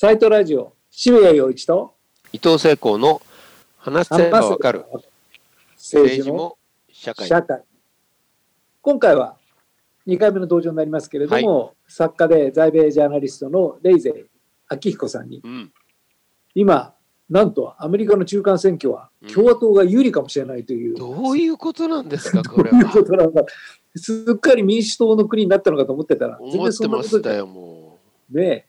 サイトラジオ、渋谷陽一と伊藤聖光の話せばわかる。政治もも社会。社会。今回は2回目の登場になりますけれども、作家で在米ジャーナリストのレイゼ明彦さんに、うん、今、なんとアメリカの中間選挙はうん。共和党が有利かもしれないという、どういうことなんですか これどういうこはすっかり民主党の国になったのかと思ってたら、全思って然そんなことじゃましたよもね、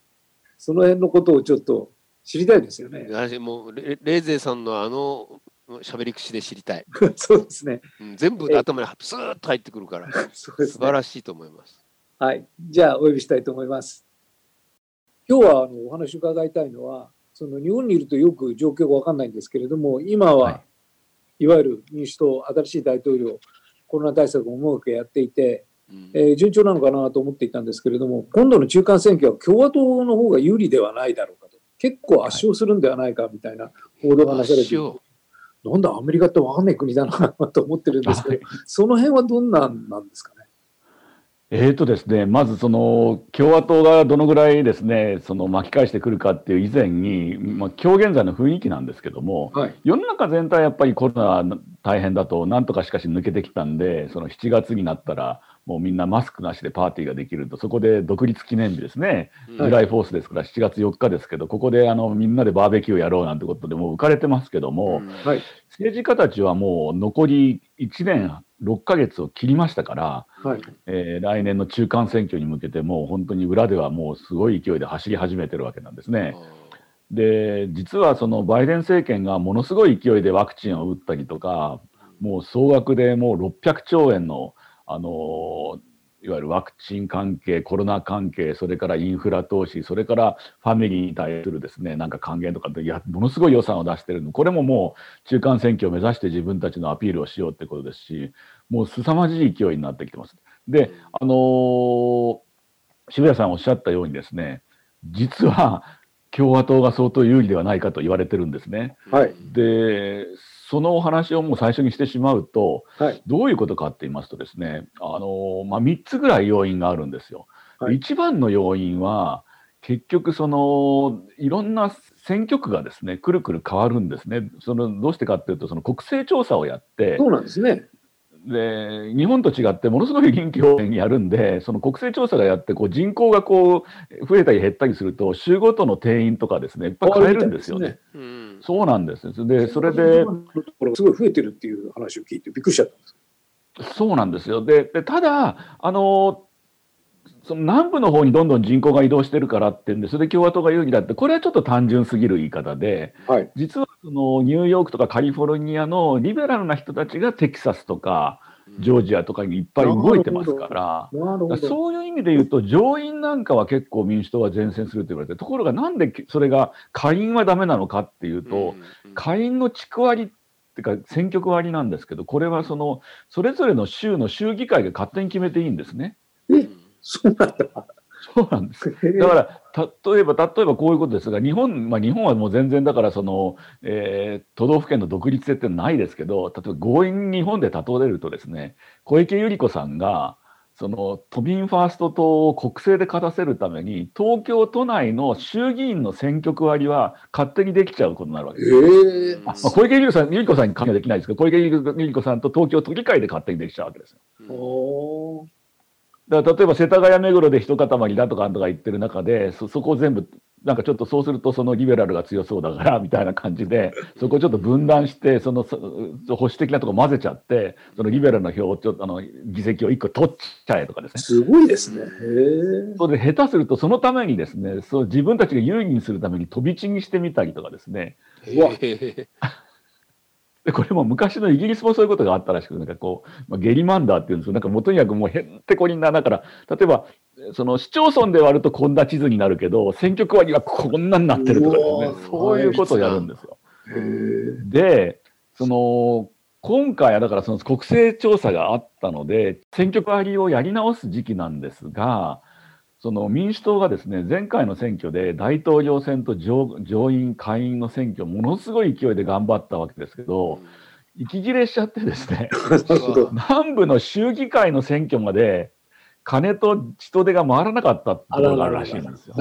その辺のことをちょっと知りたいですよねう。私もうレレーゼーさんのあの喋り口で知りたい、そうですね。うん、全部頭にスーッと入ってくるから そうですね素晴らしいと思いますはい。じゃあ、お呼びしたいと思います。今日はあのお話を伺いたいのは、その日本にいるとよく状況がわかんないんですけれども、今は、、はいわゆる民主党、新しい大統領、コロナ対策をうまくやっていて、うんえー順調なのかなと思っていたんですけれども、今度の中間選挙は共和党の方が有利ではないだろうかと、結構圧勝するんではないかみたいな報道がなされていて、圧勝なんだ、アメリカってわかんない国だなと思ってるんですけど、その辺はどんなんなんですかね？えーとですね、まずその共和党がどのぐらいですね、その巻き返してくるかっていう以前に、まあ、今日現在の雰囲気なんですけども、はい。世の中全体やっぱりコロナ大変だと、なんとかしかし抜けてきたんで、その7月になったら、もうみんなマスクなしでパーティーができると、そこで独立記念日ですね、うんジュライフォースですから、7月4日ですけど、ここであのみんなでバーベキューやろうなんてことでもう浮かれてますけども。政治家たちはもう残り1年6ヶ月を切りましたから、はい。えー来年の中間選挙に向けてもう本当に裏ではもうすごい勢いで走り始めてるわけなんですね。で実はそのバイデン政権がものすごい勢いでワクチンを打ったりとかもう総額でもう600兆円の、あのーいわゆるワクチン関係、コロナ関係、それからインフラ投資、それからファミリーに対するですねなんか還元とかいや、ものすごい予算を出してるの、これももう中間選挙を目指して自分たちのアピールをしようってことですし、もう凄まじい勢いになってきてます。で、あのー渋谷さんおっしゃったようにですね、実は共和党が相当有利ではないかと言われてるんですね。はいで、そのお話をもう最初にしてしまうと、はい。どういうことかって言いますとですね、あのーまあ、3つぐらい要因があるんですよ。はい一番の要因は、結局そのいろんな選挙区がですねくるくる変わるんですね。そのどうしてかっていうとその国勢調査をやってそうなんですね。で日本と違ってものすごい臨機応変にやるんでその国勢調査がやってこう人口がこう増えたり減ったりすると州ごとの定員とかですねいっぱい変えるんですよね。うんそうなんですでそれですごい増えてるっていう話を聞いてびっくりしちゃったんです。そうなんですよ。で、でただ、あの、その南部の方にどんどん人口が移動してるからっていうんで、それで共和党が有利だって、これはちょっと単純すぎる言い方で、はい。実はそのニューヨークとかカリフォルニアのリベラルな人たちがテキサスとかジョージアとかにいっぱい動いてますから、なるほど。そういう意味で言うと、上院なんかは結構民主党は善戦すると言われてるところが、なんでそれが下院はダメなのかっていうと、下院の地区割りっていうか選挙区割りなんですけど、これはそのそれぞれの州の州議会が勝手に決めていいんですね。そうなんだ。そうなんです。だから例えば例えばこういうことですが、日本まあ日本はもう全然だからその、えー都道府県の独立性ってないですけど、例えば強引に日本で例えるとですね、小池百合子さんがその都民ファースト党を国政で勝たせるために東京都内の衆議院の選挙区割りは勝手にできちゃうことになるわけです。ええあまあ、小池百合子さん、百合子さんに関係はできないですけど、小池百合子さんと東京都議会で勝手にできちゃうわけですよ。だから例えば世田谷目黒で一塊だとかとか言ってる中で、そそこを全部、なんかちょっとそうすると、そのリベラルが強そうだから みたいな感じで、そこをちょっと分断して、そのそ保守的なとこ混ぜちゃって、そのリベラルの票をちょっとあの議席を一個取っちゃえとかですね。すごいですね。へえ。それで下手すると、そのためにですね、そう自分たちが有利にするために飛び地にしてみたりとかですね、うわへでこれも昔のイギリスもそういうことがあったらしくなんかこう、まあ、ゲリマンダーっていうんですけどなんかもうとにかくもうへんてこりんなだから例えばその市町村で割るとこんな地図になるけど選挙区割りはこんなになってるとかですね。そういうことをやるんですよ。でその今回はだからその国勢調査があったので選挙区割りをやり直す時期なんですがその民主党がですね前回の選挙で大統領選と上上院、下院の選挙をものすごい勢いで頑張ったわけですけど、息切れしちゃってですね。南部の州議会の選挙まで金と人手が回らなかったところがあるらしいんですよ。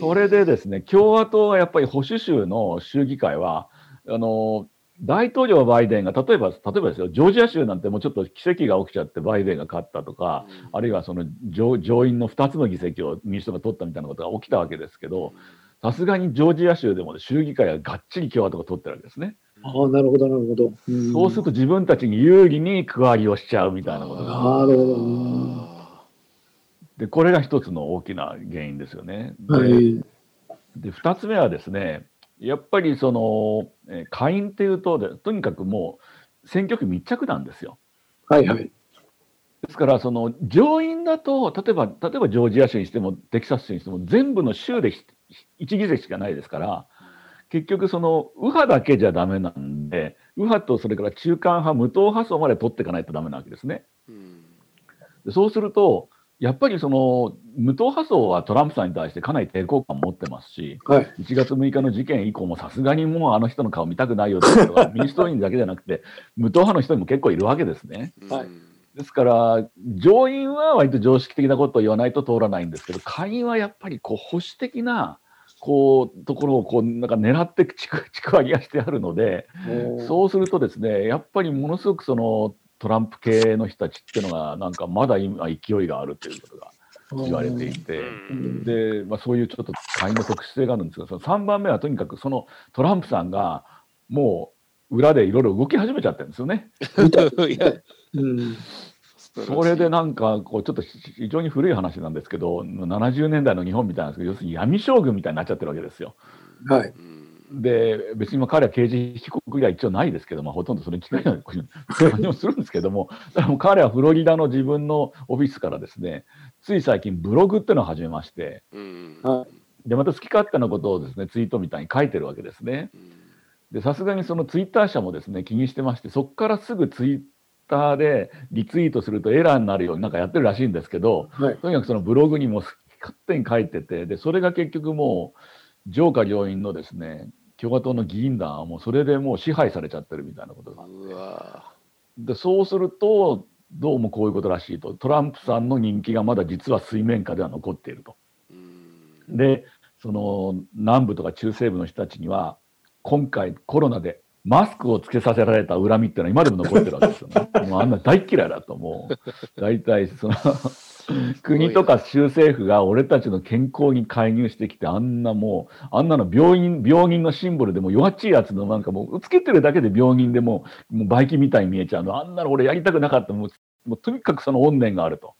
それでですね、共和党はやっぱり保守州の州議会は、あの大統領バイデンが例えば、例えばですよ、ジョージア州なんてもうちょっと奇跡が起きちゃってバイデンが勝ったとか、あるいはその上上院の2つの議席を民主党が取ったみたいなことが起きたわけですけど、さすがにジョージア州でも州議会はがっちり共和党が取ってるわけですね。ああ、なるほど、なるほど。うん、そうすると自分たちに有利に区割りをしちゃうみたいなことが。なるほど。で、これが一つの大きな原因ですよね。で、はい、で2つ目はですね、やっぱりその、え下院っていうととにかくもう選挙区密着なんですよ。はいはい。ですからその上院だと例えば例えばジョージア州にしてもテキサス州にしても全部の州で1議席しかないですから結局その右派だけじゃダメなんで右派とそれから中間派無党派層まで取っていかないとダメなわけですね。でそうするとやっぱりその無党派層はトランプさんに対してかなり抵抗感を持ってますし、はい、1月6日の事件以降もさすがにもうあの人の顔見たくないよっていう人が民主党員だけじゃなくて 無党派の人にも結構いるわけですね。はい、ですから上院は割と常識的なことを言わないと通らないんですけど下院はやっぱりこう保守的なこうところをこうなんか狙ってちくちくわりがしてあるのでそうするとですねやっぱりものすごくそのトランプ系の人たちっていうのがなんかまだ今勢いがあるということが言われていてで、まあ、そういうちょっと会員の特殊性があるんですがその3番目はとにかくそのトランプさんがもう裏でいろいろ動き始めちゃってるんですよね。うん。それでなんかこうちょっと非常に古い話なんですけど70年代の日本みたいなんですけど要するに闇将軍みたいになっちゃってるわけですよ。はい、で別に彼は刑事被告では一応ないですけど、まあ、ほとんどそれに近いような 感じもするんですけどもも彼はフロリダの自分のオフィスからですねつい最近ブログっていうのを始めまして、でまた好き勝手なことをですねツイートみたいに書いてるわけですね。でさすがにそのツイッター社もですね気にしてましてそこからすぐツイッターでリツイートするとエラーになるようになんかやってるらしいんですけど、はい、とにかくそのブログにも好き勝手に書いててでそれが結局もう上下両院のですね共和党の議員団はもうそれでもう支配されちゃってるみたいなことがあってでそうするとどうもこういうことらしいとトランプさんの人気がまだ実は水面下では残っていると。でその南部とか中西部の人たちには今回コロナでマスクをつけさせられた恨みっていうのは今でも残ってるわけですよね。もうあんな大嫌いだと思う大体その 国とか州政府が俺たちの健康に介入してきて、あんなもう、あんなの病院、病人のシンボルでも弱っちいやつのなんかもう、つけてるだけで病人でもう、もうバイキンみたいに見えちゃうの。あんなの俺やりたくなかった。もう、もうとにかくその怨念があると。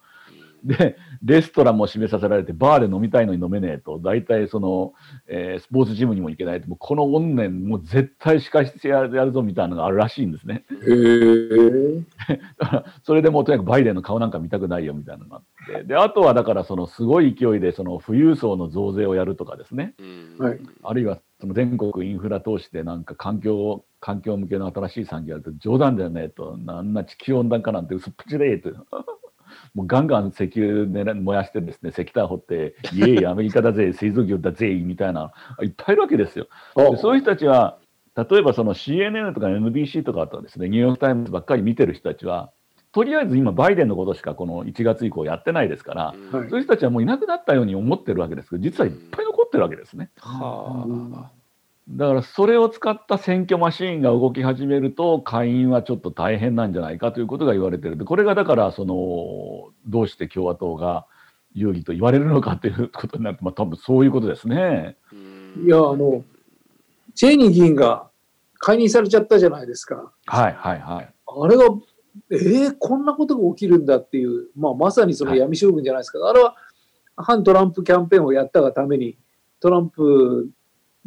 で、レストランも閉めさせられて、バーで飲みたいのに飲めねえと、大体その、えー、スポーツジムにも行けないと、もうこの怨念、もう絶対仕返してやるぞみたいなのがあるらしいんですね。へー。それでもうとにかくバイデンの顔なんか見たくないよみたいなのがあって、で、あとはだからそのすごい勢いでその富裕層の増税をやるとかですね、はい、あるいはその全国インフラ投資でなんか環境、環境向けの新しい産業やると冗談だよねと、あんな地球温暖化なんて嘘っぱちでえと。もうガンガン石油燃やしてですね、石炭掘って、イエーイ、アメリカだぜ、水族業だぜ、みたいな、いっぱいいるわけですよ。でそういう人たちは、例えばその CNN とか NBC とかとですね、ニューヨーク・タイムズばっかり見てる人たちは、とりあえず今、バイデンのことしかこの1月以降やってないですから、はい、そういう人たちはもういなくなったように思ってるわけですけど、実はいっぱい残ってるわけですね。はあだからそれを使った選挙マシーンが動き始めると下院はちょっと大変なんじゃないかということが言われてるでこれがだからそのどうして共和党が有利と言われるのかということになると、まあ、多分そういうことですね。いやあのチェイニー議員が解任されちゃったじゃないですか。はいはいはい。あれがえー、こんなことが起きるんだっていう、まあ、まさにその闇将軍じゃないですか、はい、あれは反トランプキャンペーンをやったがためにトランプ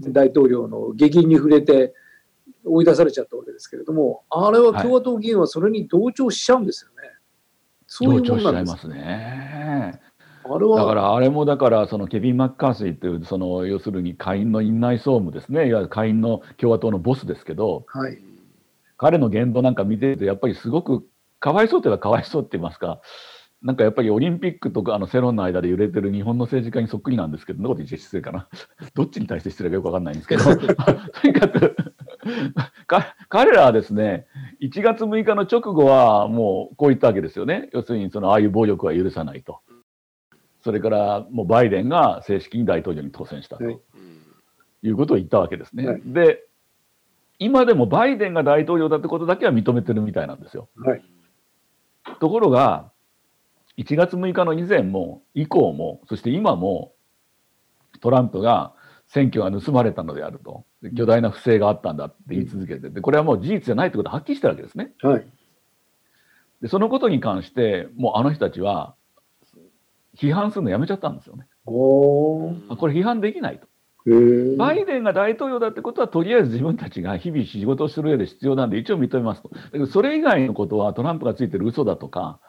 大統領の下銀に触れて追い出されちゃったわけですけれども、あれは共和党議員はそれに同調しちゃうんですよね。はい、そういうもんなんです、ね、あれは。だからあれもだからそのケビン・マッカーシーというその要するに下院の院内総務ですね。いわゆる下院の共和党のボスですけど、はい、彼の言動なんか見てるとやっぱりすごくかわいそうといえばかわいそうって言いますかなんかやっぱりオリンピックとかあの世論の間で揺れてる日本の政治家にそっくりなんですけど、どこと言って失礼かな。どっちに対して失礼かよくわかんないんですけど、と に かく彼らはですね、1月6日の直後はもうこう言ったわけですよね。要するにそのああいう暴力は許さないと。それからもうバイデンが正式に大統領に当選したと、はいい、うことを言ったわけですね。はいで、今でもバイデンが大統領だってことだけは認めてるみたいなんですよ。はい。ところが、1月6日の以前も以降も、そして今も、トランプが選挙が盗まれたのであると、で巨大な不正があったんだって言い続けてて、これはもう事実じゃないってことははっきりしてるわけですね。はい。で、そのことに関して、もうあの人たちは、批判するのやめちゃったんですよね。おこれ批判できないと。バイデンが大統領だってことは、とりあえず自分たちが日々仕事をする上で必要なんで、一応認めますと。だけど、それ以外のことはトランプがついてる嘘だとか、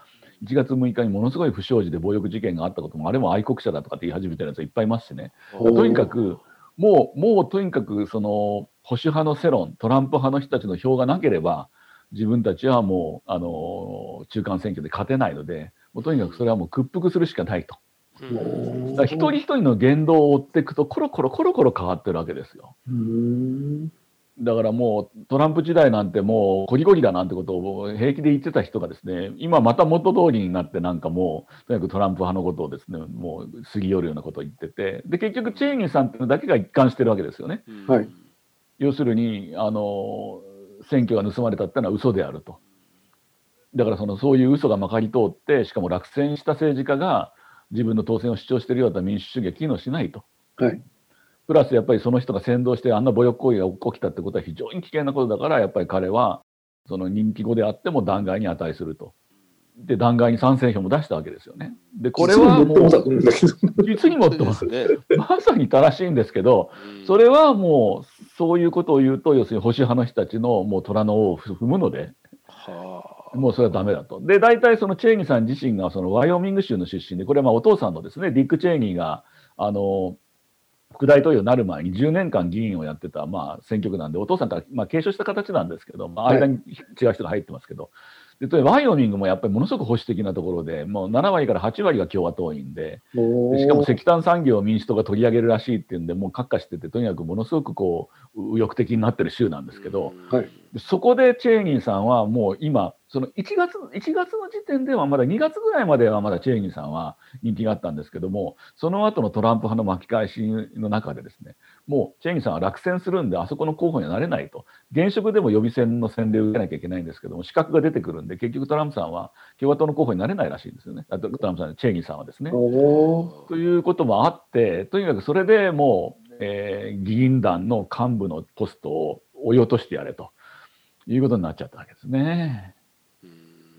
1月6日にものすごい不祥事で暴力事件があったことも、あれも愛国者だとかって言い始めてるやつはいっぱいいますしね。とにかく、もう、もうとにかく、その、保守派の世論、トランプ派の人たちの票がなければ、自分たちはもう、あの、中間選挙で勝てないので、もうとにかくそれはもう屈服するしかないと。うんだ一人一人の言動を追っていくと、コロコロコロコロ変わってるわけですよ。だからもうトランプ時代なんてもうコリコリだなんてことを平気で言ってた人がですね、今また元通りになってなんかもう、とにかくトランプ派のことをですね、もう過ぎ寄るようなことを言ってて、で、結局チェイニーさんっていうのだけが一貫してるわけですよね。はい要するに、あの、選挙が盗まれたってのは嘘であると。だからそのそういう嘘がまかり通って、しかも落選した政治家が自分の当選を主張しているような民主主義は機能しないと。はい。プラスやっぱりその人が先導してあんな暴力行為が起きたってことは非常に危険なことだから、やっぱり彼はその人気後であっても弾劾に値すると。で、弾劾に賛成票も出したわけですよね。で、これはもう。実にもっともですね。まさに正しいんですけど、うんそれはもう、そういうことを言うと、要するに保守派の人たちのもう虎の尾を踏むので、はあもうそれはダメだと。で、大体そのチェイニーさん自身がそのワイオミング州の出身で、これはまあお父さんのですね、ディック・チェイニーが、あの、副大統領になる前に10年間議員をやってた、まあ、選挙区なんで、お父さんから、まあ、継承した形なんですけど、まあ、はい。間に違う人が入ってますけど、でとにかくワイオミングもやっぱりものすごく保守的なところで、もう7割から8割が共和党員で、しかも石炭産業を民主党が取り上げるらしいっていうんで、もう閣下してて、とにかくものすごくこう、右翼的になってる州なんですけど、はい。でそこでチェイニーさんはもう今、その1月 ,1 月の時点ではまだ2月ぐらいまではまだチェイニーさんは人気があったんですけども、その後のトランプ派の巻き返しの中でですね、もうチェイニーさんは落選するんで、あそこの候補にはなれないと。現職でも予備選の選で受けなきゃいけないんですけども、資格が出てくるんで、結局トランプさんは共和党の候補になれないらしいんですよね。あとトランプさん、チェイニーさんはですね。ということもあって、とにかくそれでもう、えー議員団の幹部のポストを追い落としてやれということになっちゃったわけですね。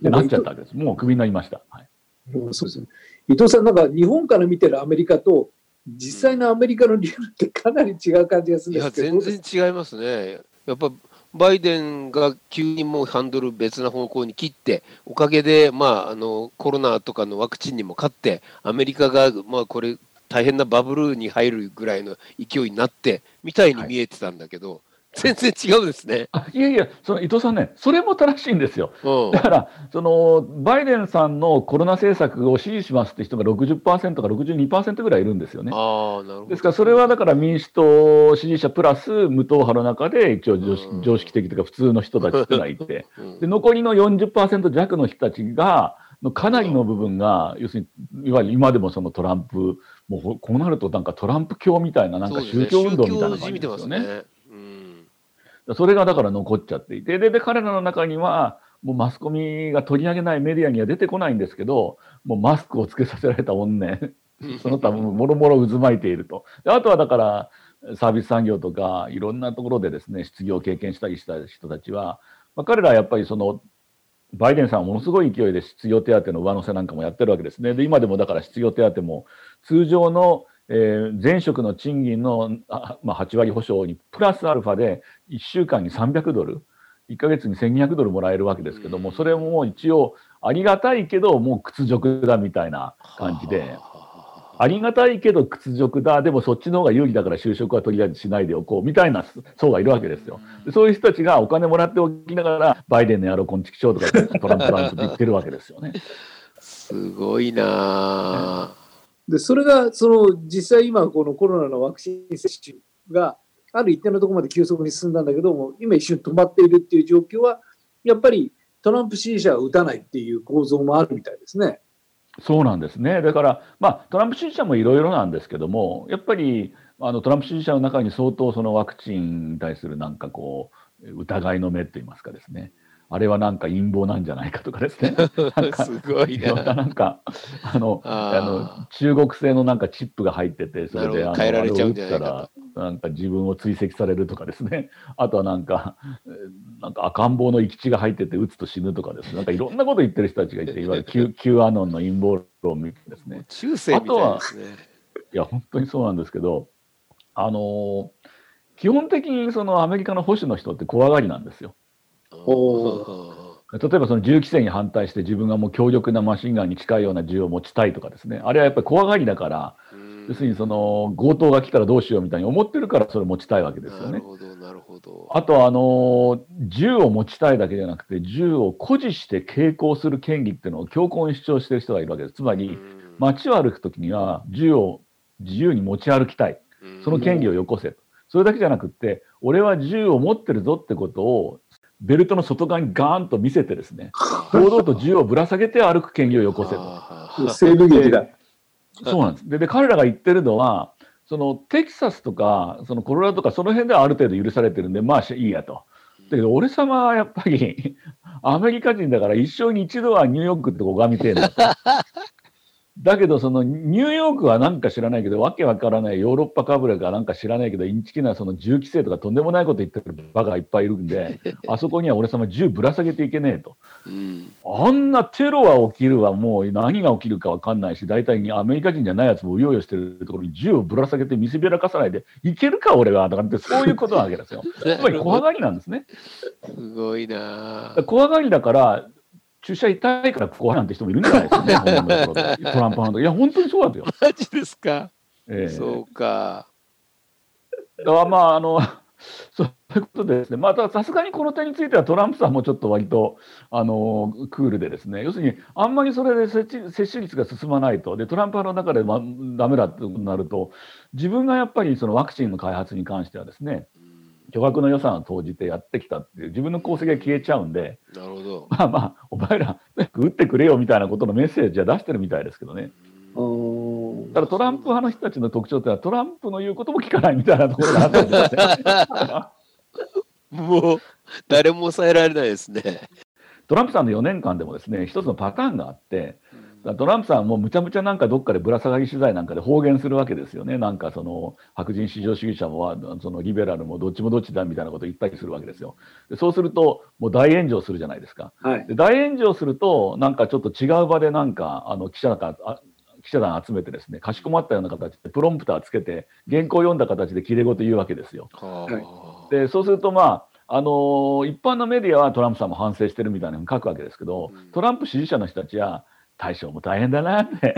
でなっちゃったわけです。もうクビになりました。はい、うんそうですね。伊藤さん、なんか日本から見てるアメリカと、実際のアメリカの理由ってかなり違う感じがするんいやですけど、全然違いますね。やっぱバイデンが急にもうハンドル別な方向に切っておかげで、まあ、あのコロナとかのワクチンにも勝ってアメリカが、まあ、これ大変なバブルに入るぐらいの勢いになってみたいに見えてたんだけど、全然違うんですね。あいやいや、その伊藤さんね、それも正しいんですよ。うんだから、そのバイデンさんのコロナ政策を支持しますって人が60%か62%ぐらいいるんですよね。ですから、それはだから民主党支持者プラス無党派の中で一応常識うん常識的というか普通の人たちっていうのがいて、うんで残りの40%弱の人たちが、のかなりの部分が、要するに、いわゆる今でもそのトランプ、もうほこうなるとなんかトランプ教みたいな、なんか宗教運動みたいな感じですすね。うんそれがだから残っちゃっていて、で、で彼らの中には、もうマスコミが取り上げないメディアには出てこないんですけど、もうマスクをつけさせられた怨念、その他ももろもろ渦巻いていると。であとはだから、サービス産業とか、いろんなところでですね、失業を経験したりした人たちは、まあ、彼らはやっぱりその、バイデンさんはものすごい勢いで失業手当の上乗せなんかもやってるわけですね。で、今でもだから失業手当も通常の、えー前職の賃金の、あまあ、8割保証にプラスアルファで1週間に300ドル、1ヶ月に1200ドルもらえるわけですけども、それももう一応ありがたいけど、もう屈辱だみたいな感じで、ありがたいけど屈辱だ、でもそっちの方が有利だから就職はとりあえずしないでおこうみたいな層がいるわけですよ。でそういう人たちがお金もらっておきながら、バイデンの野郎、こんちきしょうとかトランプトランプって言ってるわけですよね。すごいなあ。でそれがその実際今このコロナのワクチン接種がある一定のところまで急速に進んだんだけども今一瞬止まっているっていう状況はやっぱりトランプ支持者は打たないっていう構造もあるみたいですね。そうなんですね。だから、まあ、トランプ支持者もいろいろなんですけども、やっぱりあのトランプ支持者の中に相当そのワクチンに対するなんかこう疑いの目といいますかですね。あれはなんか陰謀なんじゃないかとかですね。なんかすごいな。なんかあのあの中国製のなんかチップが入っててそれであの変えられちゃうんじゃあれを打ったらなんか自分を追跡されるとかですね。あとはなんかえーなんか赤ん坊の生き血が入ってて打つと死ぬとかですね。なんかいろんなこと言ってる人たちがいていわゆる Q, Q アノンの陰謀論みたいですね。中世みたいですね。いや本当にそうなんですけどあのー基本的にそのアメリカの保守の人って怖がりなんですよ。お例えばその銃規制に反対して自分がもう強力なマシンガンに近いような銃を持ちたいとかですねあれはやっぱり怖がりだから要するにその強盗が来たらどうしようみたいに思ってるからそれ持ちたいわけですよね。なるほど、なるほど。あとはあの銃を持ちたいだけじゃなくて銃を誇示して携行する権利っていうのを強硬に主張してる人がいるわけです。つまり街を歩くときには銃を自由に持ち歩きたいその権利をよこせと。それだけじゃなくって俺は銃を持ってるぞってことをベルトの外側にガーンと見せてですね 堂々と銃をぶら下げて歩く権利をよこせと。ー西部劇だ。そうなんです。でで彼らが言ってるのはそのテキサスとかそのコロラドとかその辺ではある程度許されてるんでまあいいやと。だけど俺様はやっぱり アメリカ人だから一生に一度はニューヨークって拝みてえんだと。だけどそのニューヨークはなんか知らないけどわけわからないヨーロッパかぶれかなんか知らないけどインチキなその銃規制とかとんでもないこと言ってるバカがいっぱいいるんで あそこには俺様銃ぶら下げていけねえと。うんあんなテロは起きるわ、もう何が起きるか分かんないし、大体にアメリカ人じゃないやつもうようよしてるところに銃をぶら下げて見せびらかさないで、いけるか、俺はとかって、そういうことなわけですよ。やっぱり怖がりなんですね。すごいな怖がりだから、注射痛いから怖いなんて人もいるんじゃないですかね、トランプ派のいや、本当にそうなんですよ。マジですか？ええそうか。だからまああの そういうことでですね、まあ、たださすがにこの点についてはトランプさんもちょっと割とあのクールでですね、要するにあんまりそれで接種接種率が進まないと、でトランプ派の中で、ま、ダメだとなると、自分がやっぱりそのワクチンの開発に関してはですね、巨額の予算を投じてやってきたっていう自分の功績が消えちゃうんで、なるほど。まあまあ、お前ら、打ってくれよみたいなことのメッセージは出してるみたいですけどね。うんただトランプ派の人たちの特徴ってのは、トランプの言うことも聞かないみたいなところがあったんですね。もう誰も抑えられないですね。トランプさんの4年間でもですね、一つのパターンがあって、トランプさんはもうむちゃむちゃなんかどっかでぶら下がり取材なんかで放言するわけですよね。なんかその白人至上主義者もそのリベラルもどっちもどっちだみたいなことを言ったりするわけですよ。でそうするともう大炎上するじゃないですか。はい。で大炎上するとなんかちょっと違う場でなんかあの記者があ記者団集めてですねかしこまったような形でプロンプターつけて原稿を読んだ形で切れ事言うわけですよ。はあでそうするとまああのー一般のメディアはトランプさんも反省してるみたいなのに書くわけですけど、うんトランプ支持者の人たちは大将も大変だなって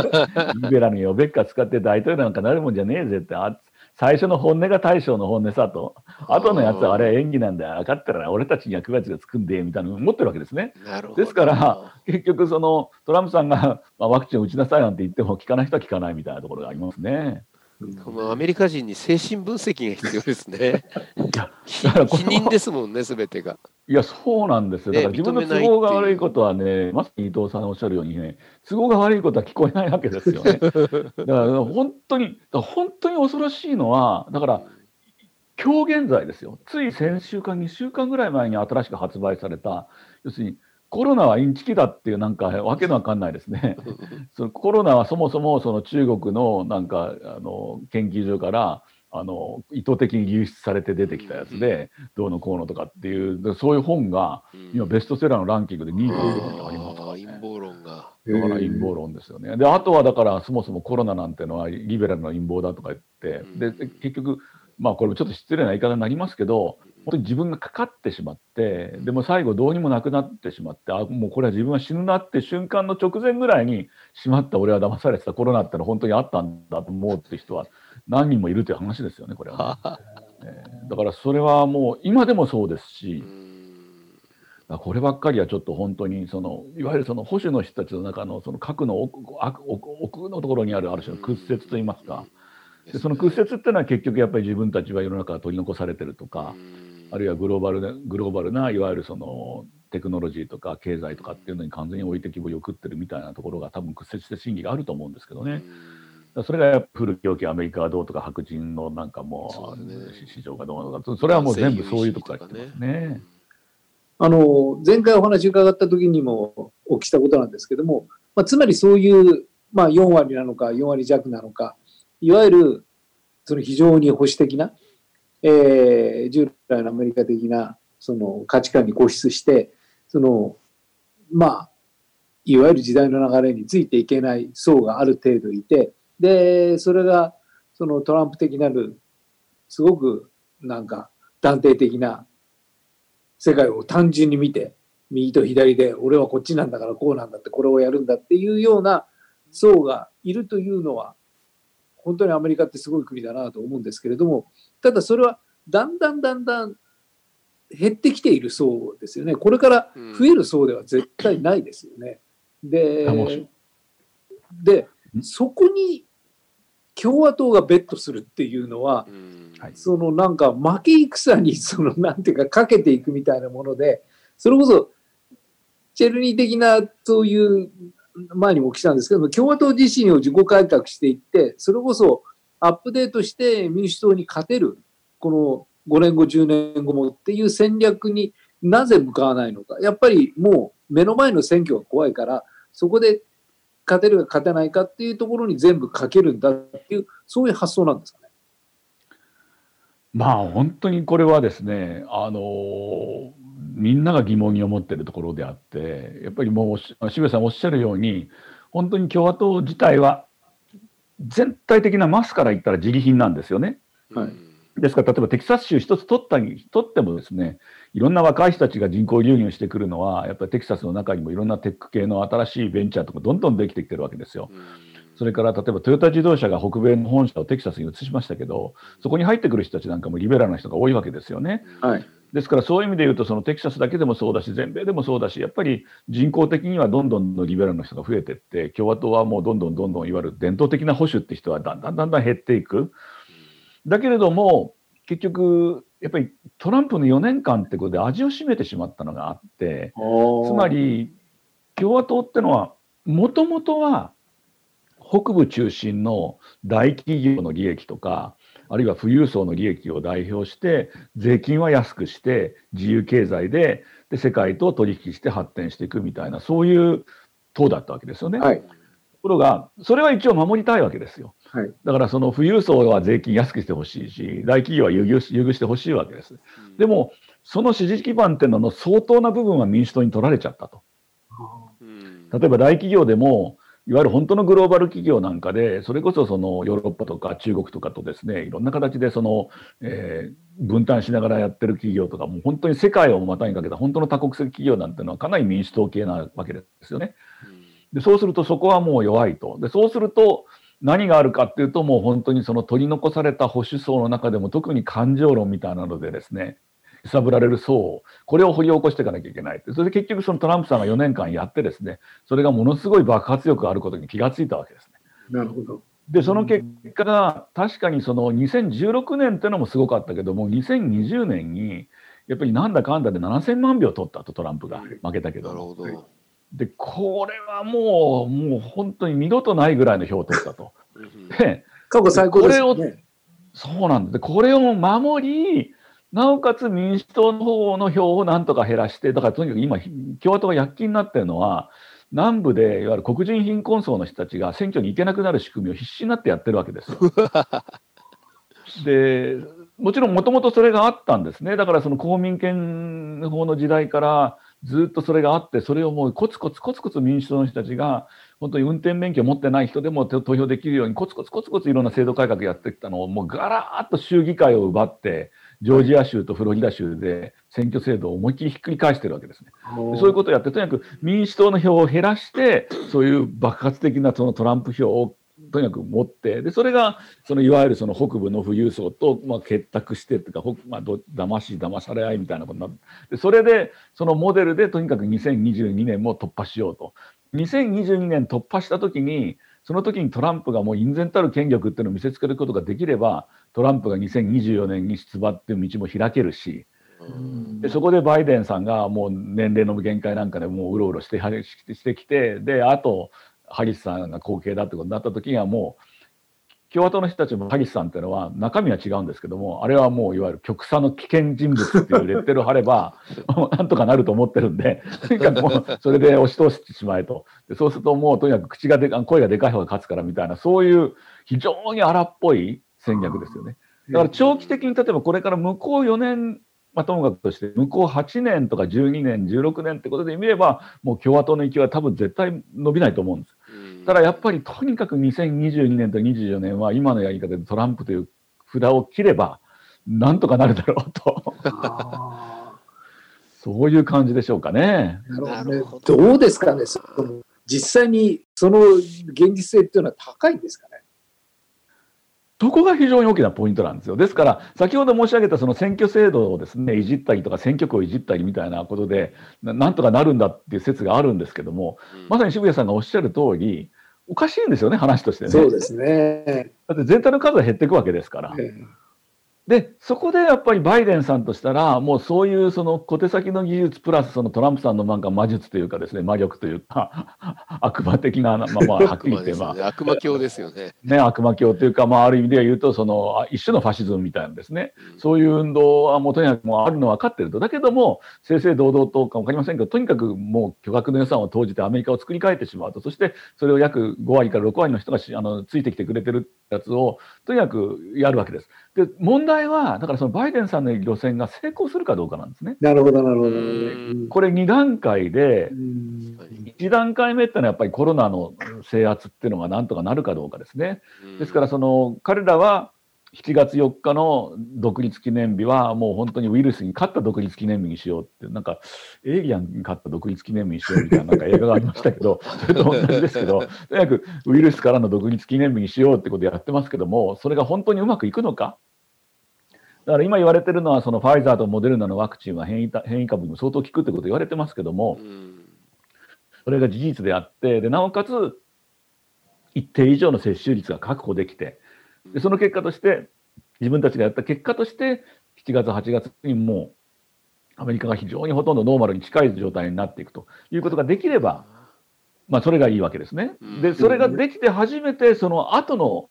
リベラルにおべっか使って大統領なんかなるもんじゃねえぜってあ最初の本音が大将の本音さと後のやつはあれは演技なんだよ分かったら俺たちには9月がつくんでみたいなのを思ってるわけですね。なるほど。ですから結局そのトランプさんが、まあ、ワクチンを打ちなさいなんて言っても効かない人は効かないみたいなところがありますね。このアメリカ人に精神分析が必要ですね。や否認ですもんね、すべてが。いや、そうなんですよ。だからね自分の都合が悪いことはね、まさに伊藤さんおっしゃるようにね、都合が悪いことは聞こえないわけですよね。だから本当に、本当に恐ろしいのは、だから今日現在ですよ、つい先週間、2週間ぐらい前に新しく発売された、要するにコロナはインチキだっていう、なんかわけのわかんないですね。そのコロナはそもそもその中国のなんかあの研究所からあの意図的に流出されて出てきたやつで、どうのこうのとかっていうでそういう本が今ベストセラーのランキングで2位というにありますからね。陰謀論が。だから陰謀論ですよね。であとはだからそもそもコロナなんてのはリベラルの陰謀だとか言ってでで結局まあこれもちょっと失礼な言い方になりますけど本当に自分がかかってしまってでも最後どうにもなくなってしまってあもうこれは自分は死ぬなって瞬間の直前ぐらいにしまった俺は騙されてたコロナってのは本当にあったんだと思うって人は何人もいるという話ですよねこれは。ね、えーだからそれはもう今でもそうですし。こればっかりはちょっと本当にそのいわゆるその保守の人たちの中のその核の奥奥のところにあるある種の屈折といいますか。でその屈折っていうのは結局やっぱり自分たちは世の中から取り残されてるとかうんあるいはグローバルなグローバルないわゆるそのテクノロジーとか経済とかっていうのに完全に置いてきぼりを食ってるみたいなところが多分屈折して審議があると思うんですけどね。それが古き良きアメリカはどうとか白人のなんかもう、ね、市場がどうのとかそれはもう全部そういうところから来てますね。あの前回お話伺った時にもお聞きしたことなんですけども、まあ、つまりそういう、まあ、4割なのか4割弱なのかいわゆるその非常に保守的な、えー、従来のアメリカ的なその価値観に固執してそのまあいわゆる時代の流れについていけない層がある程度いてでそれがそのトランプ的なるすごくなんか断定的な世界を単純に見て右と左で俺はこっちなんだからこうなんだってこれをやるんだっていうような層がいるというのは本当にアメリカってすごい国だなと思うんですけれどもただそれはだんだんだんだん減ってきている層ですよね。これから増える層では絶対ないですよね。ででそこに共和党がベットするっていうのは、そのなんか負け戦にそのなんていうかかけていくみたいなものでそれこそチェルニー的なそういう前にも来たんですけども共和党自身を自己改革していってそれこそアップデートして民主党に勝てるこの5年後10年後もっていう戦略になぜ向かわないのかやっぱりもう目の前の選挙が怖いからそこで勝てるか勝てないかっていうところに全部かけるんだっていうそういう発想なんですかね。まあ本当にこれはですねあのみんなが疑問に思ってるところであってやっぱりもう渋谷さんおっしゃるように本当に共和党自体は全体的なマスから言ったら自利品なんですよね。はいですから、例えばテキサス州一つ取ったに取ってもですね、いろんな若い人たちが人口流入してくるのは、やっぱりテキサスの中にもいろんなテック系の新しいベンチャーとかどんどんできてきてるわけですよ。それから例えばトヨタ自動車が北米の本社をテキサスに移しましたけど、そこに入ってくる人たちなんかもリベラルな人が多いわけですよね。はい、ですからそういう意味で言うと、そのテキサスだけでもそうだし、全米でもそうだし、やっぱり人口的にはどんどんのリベラルな人が増えていって、共和党はもうどんどんどんどんいわゆる伝統的な保守って人はだんだんだんだん減っていく。だけれども、結局やっぱりトランプの4年間ってことで味を占めてしまったのがあってつまり共和党ってのはもともとは北部中心の大企業の利益とかあるいは富裕層の利益を代表して税金は安くして自由経済でで世界と取引して発展していくみたいなそういう党だったわけですよね。はい、ところがそれは一応守りたいわけですよ。はい、だからその富裕層は税金安くしてほしいし、大企業は優遇優遇してほしいわけです。でも、その支持基盤っていうのの相当な部分は民主党に取られちゃったと。例えば大企業でも、いわゆる本当のグローバル企業なんかで、それこそそのヨーロッパとか中国とかとですね、いろんな形でその、えー、分担しながらやってる企業とか、もう本当に世界を股にかけた本当の多国籍企業なんていうのはかなり民主党系なわけですよね。でそうするとそこはもう弱いと。でそうすると、何があるかっていうともう本当にその取り残された保守層の中でも特に感情論みたいなのでですね揺さぶられる層これを掘り起こしていかなきゃいけないそれで結局そのトランプさんが4年間やってですねそれがものすごい爆発力があることに気がついたわけですね。なるほどでその結果が確かにその2016年っていうのもすごかったけども2020年にやっぱりなんだかんだで7000万票取ったとトランプが負けたけど。なるほどで、これはもう、もう本当に二度とないぐらいの票を取ったと。で、過去最高ですよね。そうなんでこれを守り、なおかつ民主党の方の票をなんとか減らして、だからとにかく今、共和党が躍起になっているのは、南部でいわゆる黒人貧困層の人たちが選挙に行けなくなる仕組みを必死になってやってるわけですよ。でもちろんもともとそれがあったんですね。だからその公民権法の時代からずっとそれがあって、それをもうコツコツコツコツ民主党の人たちが、本当に運転免許を持ってない人でも投票できるように、コツコツコツコツいろんな制度改革やってきたのを、もうガラーッと州議会を奪って、ジョージア州とフロリダ州で選挙制度を思いっきりひっくり返してるわけですね。そういうことをやって、とにかく民主党の票を減らして、そういう爆発的なそのトランプ票をとにかく持ってでそれがそのいわゆるその北部の富裕層と、まあ、結託してっていうか、まあ、騙し騙され合いみたいなことになってでそれでそのモデルでとにかく2022年も突破しようと。2022年突破した時にその時にトランプがもう隠然たる権力っていうのを見せつけることができればトランプが2024年に出馬っていう道も開けるしでそこでバイデンさんがもう年齢の限界なんかでもううろうろしてしてきてであとハリスさんが後継だってことになった時にはもう共和党の人たちもハリスさんっていうのは中身は違うんですけどもあれはもういわゆる極左の危険人物っていうレッテルを貼れば なんとかなると思ってるんでとにかくもうそれで押し通してしまえとでそうするともうとにかく口がで声がでかい方が勝つからみたいなそういう非常に荒っぽい戦略ですよね。だから長期的に例えばこれから向こう4年まあ、ともかくとして向こう8年とか12年16年ってことで見ればもう共和党の勢いは多分絶対伸びないと思うんです。ただやっぱりとにかく2022年と24年は今のやり方でトランプという札を切ればなんとかなるだろうと。そういう感じでしょうかね。なるほど、ね、どうですかねその実際にその現実性っていうのは高いんですかね？そこが非常に大きなポイントなんですよ。ですから、先ほど申し上げたその選挙制度をですね、いじったりとか選挙区をいじったりみたいなことで、なんとかなるんだっていう説があるんですけども、まさに渋谷さんがおっしゃる通り、おかしいんですよね、話としてね。そうですね。だって全体の数が減っていくわけですから。で、そこでやっぱりバイデンさんとしたら、もうそういうその小手先の技術プラスそのトランプさんのなんか魔術というかですね、魔力というか、悪魔的な、まあまあ、はっきり言って、まあ、悪魔教ですよね。ね、悪魔教というか、まあある意味で言うと、その一種のファシズムみたいなですね、うん、そういう運動はもうとにかくもうあるのは分かってると。だけども、正々堂々とか分かりませんけど、とにかくもう巨額の予算を投じてアメリカを作り変えてしまうと。そしてそれを約5割から6割の人があのついてきてくれてるやつを、とにかくやるわけです。で、問題は、だからそのバイデンさんの路線が成功するかどうかなんですね。なるほど、なるほど。これ2段階で、1段階目ってのはやっぱりコロナの制圧っていうのがなんとかなるかどうかですね。ですから、その彼らは7月4日の独立記念日はもう本当にウイルスに勝った独立記念日にしようってなんかエイリアンに勝った独立記念日にしようみたいななんか映画がありましたけど それと同じですけどとにかくウイルスからの独立記念日にしようってことをやってますけどもそれが本当にうまくいくのかだから今言われてるのは、そのファイザーとモデルナのワクチンは変異変異株にも相当効くってこと言われてますけども、それが事実であって、でなおかつ一定以上の接種率が確保できて、でその結果として、自分たちがやった結果として、7月、8月にもうアメリカが非常にほとんどノーマルに近い状態になっていくということができれば、まあ、それがいいわけですね。で、それができて初めて、その後の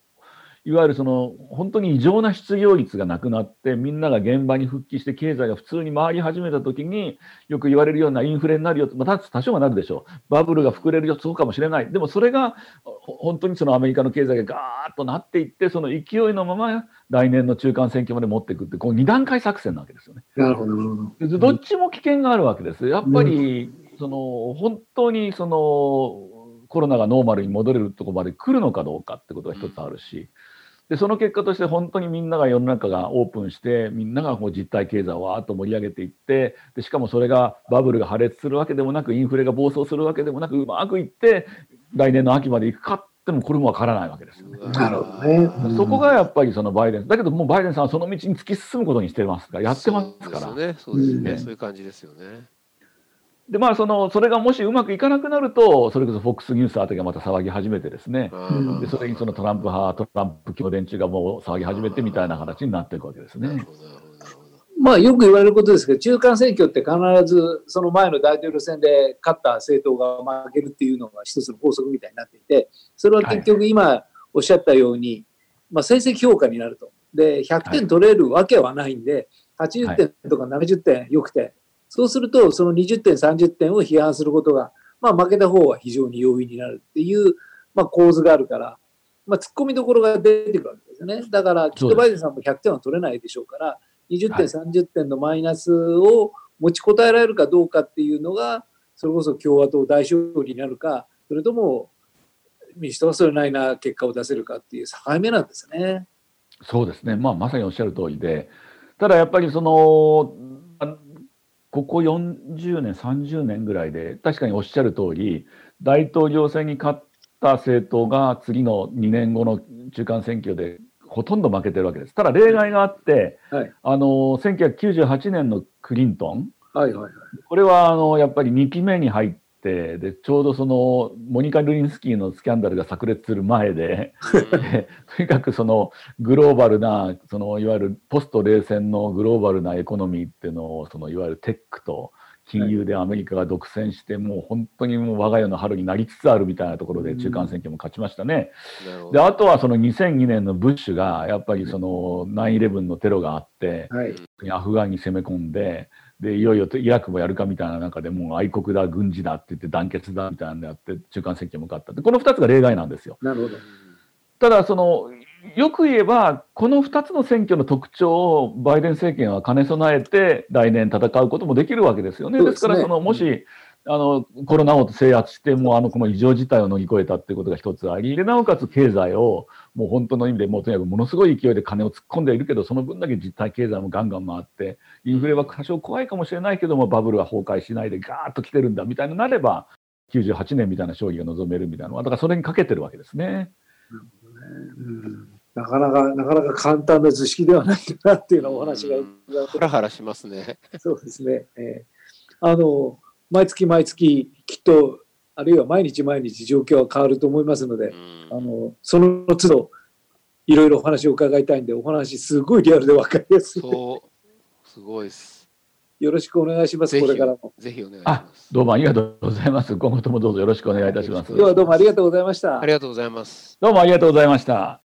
いわゆるその本当に異常な失業率がなくなってみんなが現場に復帰して経済が普通に回り始めた時によく言われるようなインフレになるよ、まあ、多少はなるでしょうバブルが膨れるよそうかもしれないでもそれが本当にそのアメリカの経済がガーッとなっていってその勢いのまま来年の中間選挙まで持っていくってこう2段階作戦なわけですよね。なるほどどっちも危険があるわけです。やっぱり、その本当にそのコロナがノーマルに戻れるところまで来るのかどうかってことが一つあるし、でその結果として本当にみんなが世の中がオープンしてみんながこう実体経済をわーっと盛り上げていってでしかもそれがバブルが破裂するわけでもなくインフレが暴走するわけでもなくうまくいって来年の秋までいくかってもこれもわからないわけですよね。なるほどね、うん、そこがやっぱりそのバイデンだけどもうバイデンさんはその道に突き進むことにしてますからやってますから。そうですねそうですね、うん、そういう感じですよね。でまあ、そのそれがもしうまくいかなくなると、それこそ FOX ニュースあたりがまた騒ぎ始めて、ですね、でそれにそのトランプ派、トランプ共電中がもう騒ぎ始めてみたいな形になっていくわけですね。まあ、よく言われることですけど、中間選挙って必ずその前の大統領選で勝った政党が負けるっていうのが一つの法則みたいになっていて、それは結局今おっしゃったように、まあ、成績評価になると。で、100点取れるわけはないんで、80点とか70点よくて、そうすると、その20点、30点を批判することが、まあ、負けた方は非常に容易になるっていう、まあ、構図があるから、まあ、突っ込みどころが出てくるわけですよね。だから、きっとバイデンさんも100点は取れないでしょうから、20点、30点のマイナスを持ちこたえられるかどうかっていうのが、それこそ共和党大勝利になるか、それとも民主党はそれなりな結果を出せるかっていう境目なんですね。そうですね、まあ、まさにおっしゃる通りで、ただやっぱりそのここ40年、30年ぐらいで、確かにおっしゃる通り、大統領選に勝った政党が次の2年後の中間選挙でほとんど負けてるわけです。ただ例外があって、はい、あの1998年のクリントン、はいはいはい、これはあのやっぱり2期目に入っってでちょうどそのモニカ・ルリンスキーのスキャンダルが炸裂する前で とにかくそのグローバルなそのいわゆるポスト冷戦のグローバルなエコノミーっていうのをそのいわゆるテックと金融でアメリカが独占して、もう本当にもう我が家の春になりつつあるみたいなところで中間選挙も勝ちましたね。であとはその2002年のブッシュがやっぱりその9-11のテロがあって、はい、アフガンに攻め込んででいよいよイラクもやるかみたいな中でもう愛国だ軍事だって言って団結だみたいなのやって中間選挙も勝ったこの2つが例外なんですよ。なるほどただそのよく言えば、この2つの選挙の特徴をバイデン政権は兼ね備えて、来年戦うこともできるわけですよね。ですから、そのもし、あのコロナを制圧して、もうあのこの異常事態を乗り越えたっていうことが一つあり、でなおかつ経済をもう本当の意味でもうとにかくものすごい勢いで金を突っ込んでいるけど、その分だけ実体経済もガンガン回って、インフレは多少怖いかもしれないけども、バブルは崩壊しないでガーッと来てるんだみたいになれば、98年みたいな勝利が望めるみたいなのは、だからそれにかけてるわけですね。なかなか、なかなか簡単な図式ではないなっていうのお話がハラハラしますね。そうですね。えー、あの、毎月毎月、きっと、あるいは毎日毎日状況は変わると思いますので、あの、その都度、いろいろお話を伺いたいんで、お話すごいリアルで分かりやすい。そう、すごいです。よろしくお願いします。これからも。ぜひお願いします。どうもありがとうございます。今後ともどうぞよろしくお願いいたします。今日はどうもありがとうございました。ありがとうございます。どうもありがとうございました。